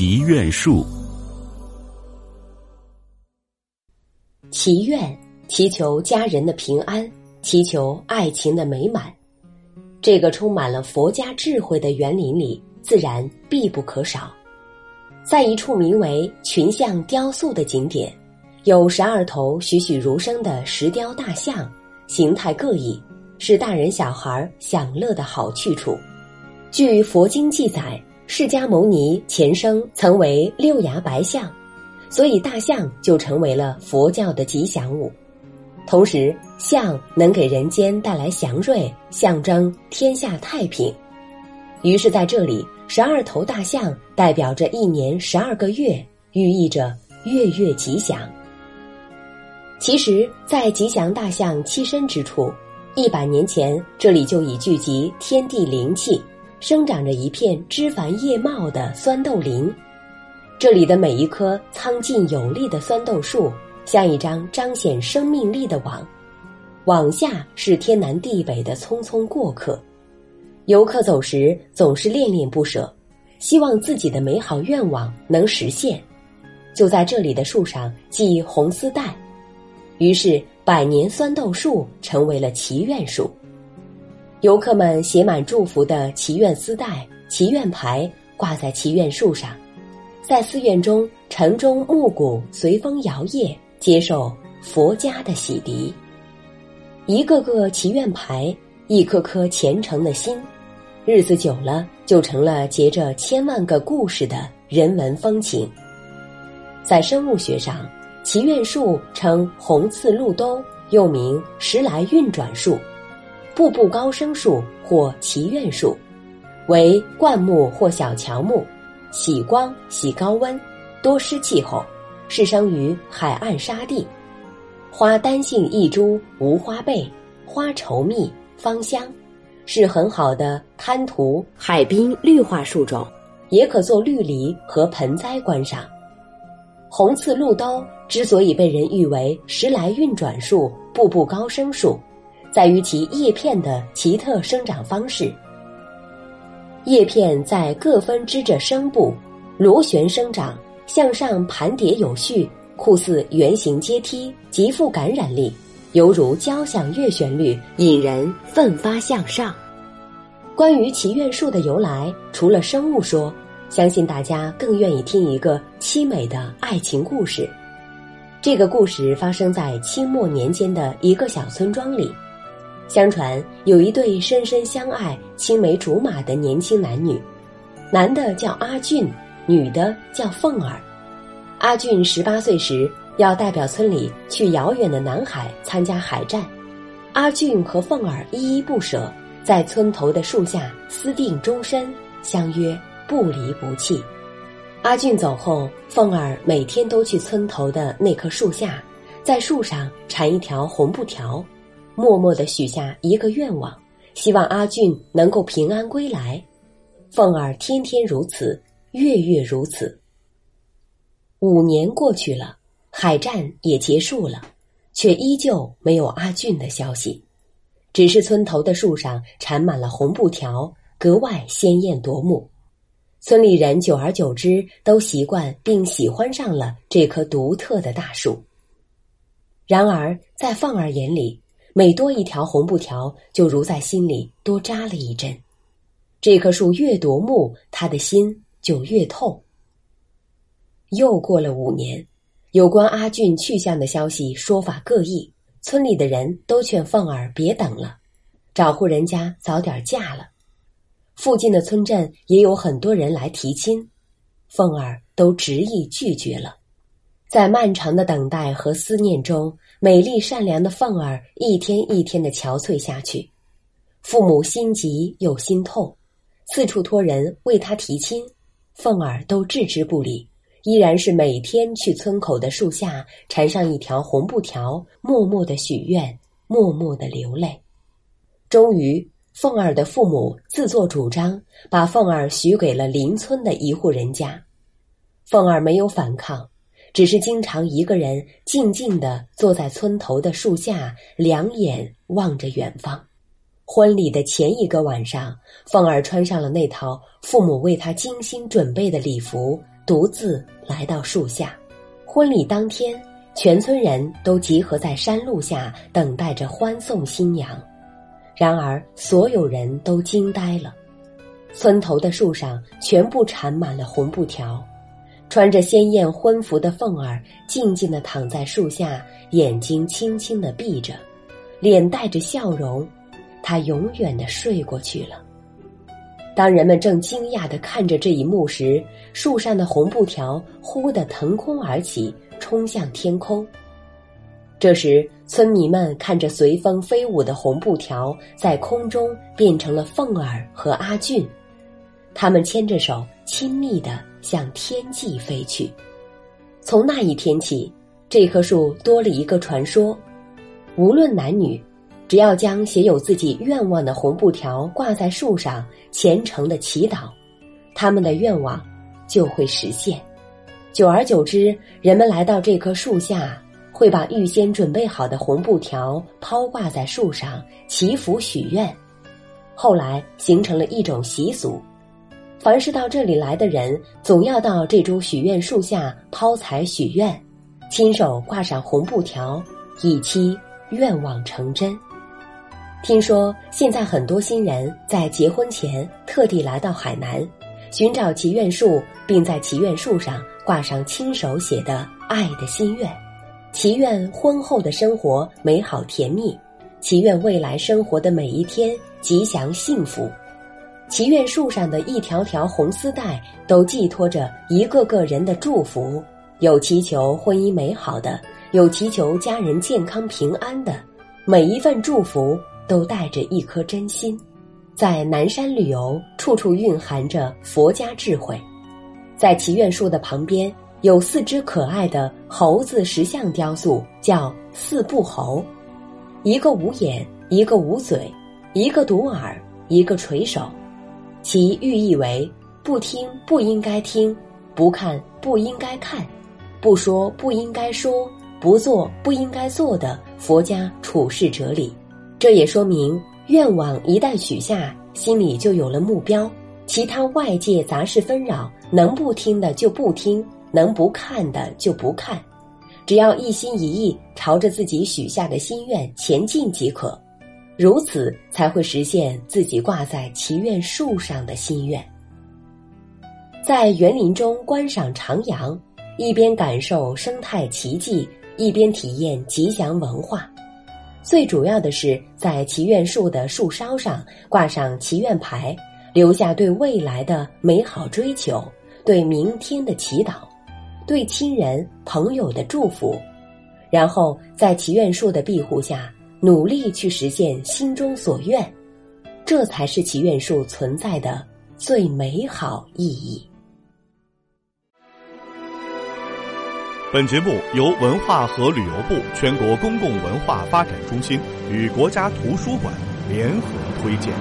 祈愿树。祈愿，祈求家人的平安，祈求爱情的美满。这个充满了佛家智慧的园林里，自然必不可少。在一处名为“群像雕塑”的景点，有十二头栩栩如生的石雕大象，形态各异，是大人小孩享乐的好去处。据佛经记载，释迦牟尼前生曾为六牙白象，所以大象就成为了佛教的吉祥物。同时，象能给人间带来祥瑞，象征天下太平。于是，在这里，十二头大象代表着一年十二个月，寓意着月月吉祥。其实，在吉祥大象栖身之处，一百年前这里就已聚集天地灵气，生长着一片枝繁叶茂的酸豆林。这里的每一棵苍劲有力的酸豆树。像一张彰显生命力的网，网下是天南地北的匆匆过客，游客走时总是恋恋不舍，希望自己的美好愿望能实现，就在这里的树上系红丝带，于是百年酸豆树成为了祈愿树。游客们写满祝福的祈愿丝带、祈愿牌挂在祈愿树上，在寺院中晨钟暮鼓随风摇曳。接受佛家的洗涤，一个个祈愿牌，一颗颗虔诚的心，日子久了就成了结着千万个故事的人文风情。在生物学上，祈愿树称红刺鹿兜，又名时来运转树、步步高升树或祈愿树，为灌木或小乔木，喜光喜高温，多湿气候。适生于海岸沙地，花单性一株，无花背，花稠密，芳香，是很好的滩涂海滨绿化树种，也可做绿篱和盆栽观赏。红刺鹿兜之所以被人誉为时来运转树、步步高升树，在于其叶片的奇特生长方式。叶片在各分支着生部，螺旋生长。向上盘叠有序，酷似圆形阶梯，极富感染力，犹如交响乐旋律，引人奋发向上。关于祈愿树的由来，除了生物说，相信大家更愿意听一个凄美的爱情故事。这个故事发生在清末年间的一个小村庄里。相传有一对深深相爱、青梅竹马的年轻男女，男的叫阿俊。女的叫凤儿，阿俊十八岁时要代表村里去遥远的南海参加海战，阿俊和凤儿依依不舍，在村头的树下私定终身，相约不离不弃。阿俊走后，凤儿每天都去村头的那棵树下，在树上缠一条红布条，默默的许下一个愿望，希望阿俊能够平安归来。凤儿天天如此。月月如此。五年过去了，海战也结束了，却依旧没有阿俊的消息。只是村头的树上缠满了红布条，格外鲜艳夺目。村里人久而久之都习惯并喜欢上了这棵独特的大树。然而，在凤儿眼里，每多一条红布条，就如在心里多扎了一针。这棵树越夺目，他的心。就越痛。又过了五年，有关阿俊去向的消息说法各异，村里的人都劝凤儿别等了，找户人家早点嫁了。附近的村镇也有很多人来提亲，凤儿都执意拒绝了。在漫长的等待和思念中，美丽善良的凤儿一天一天的憔悴下去，父母心急又心痛，四处托人为他提亲。凤儿都置之不理，依然是每天去村口的树下缠上一条红布条，默默的许愿，默默的流泪。终于，凤儿的父母自作主张，把凤儿许给了邻村的一户人家。凤儿没有反抗，只是经常一个人静静地坐在村头的树下，两眼望着远方。婚礼的前一个晚上，凤儿穿上了那套父母为她精心准备的礼服，独自来到树下。婚礼当天，全村人都集合在山路下，等待着欢送新娘。然而，所有人都惊呆了。村头的树上全部缠满了红布条，穿着鲜艳婚服的凤儿静静地躺在树下，眼睛轻轻地闭着，脸带着笑容。她永远的睡过去了。当人们正惊讶地看着这一幕时，树上的红布条忽地腾空而起，冲向天空。这时，村民们看着随风飞舞的红布条，在空中变成了凤儿和阿俊，他们牵着手，亲密地向天际飞去。从那一天起，这棵树多了一个传说：无论男女。只要将写有自己愿望的红布条挂在树上，虔诚的祈祷，他们的愿望就会实现。久而久之，人们来到这棵树下，会把预先准备好的红布条抛挂在树上，祈福许愿。后来形成了一种习俗：凡是到这里来的人，总要到这株许愿树下抛财许愿，亲手挂上红布条，以期愿望成真。听说现在很多新人在结婚前特地来到海南，寻找祈愿树，并在祈愿树上挂上亲手写的爱的心愿，祈愿婚后的生活美好甜蜜，祈愿未来生活的每一天吉祥幸福。祈愿树上的一条条红丝带都寄托着一个个人的祝福，有祈求婚姻美好的，有祈求家人健康平安的，每一份祝福。都带着一颗真心，在南山旅游，处处蕴含着佛家智慧。在祈愿树的旁边，有四只可爱的猴子石像雕塑，叫四不猴，一个无眼，一个无嘴，一个独耳，一个垂手。其寓意为：不听不应该听，不看不应该看，不说不应该说，不做不应该做的佛家处世哲理。这也说明，愿望一旦许下，心里就有了目标，其他外界杂事纷扰，能不听的就不听，能不看的就不看，只要一心一意朝着自己许下的心愿前进即可，如此才会实现自己挂在祈愿树上的心愿。在园林中观赏徜徉，一边感受生态奇迹，一边体验吉祥文化。最主要的是，在祈愿树的树梢上挂上祈愿牌，留下对未来的美好追求，对明天的祈祷，对亲人朋友的祝福，然后在祈愿树的庇护下，努力去实现心中所愿，这才是祈愿树存在的最美好意义。本节目由文化和旅游部全国公共文化发展中心与国家图书馆联合推荐。